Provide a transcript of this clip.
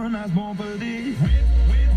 un as for petit.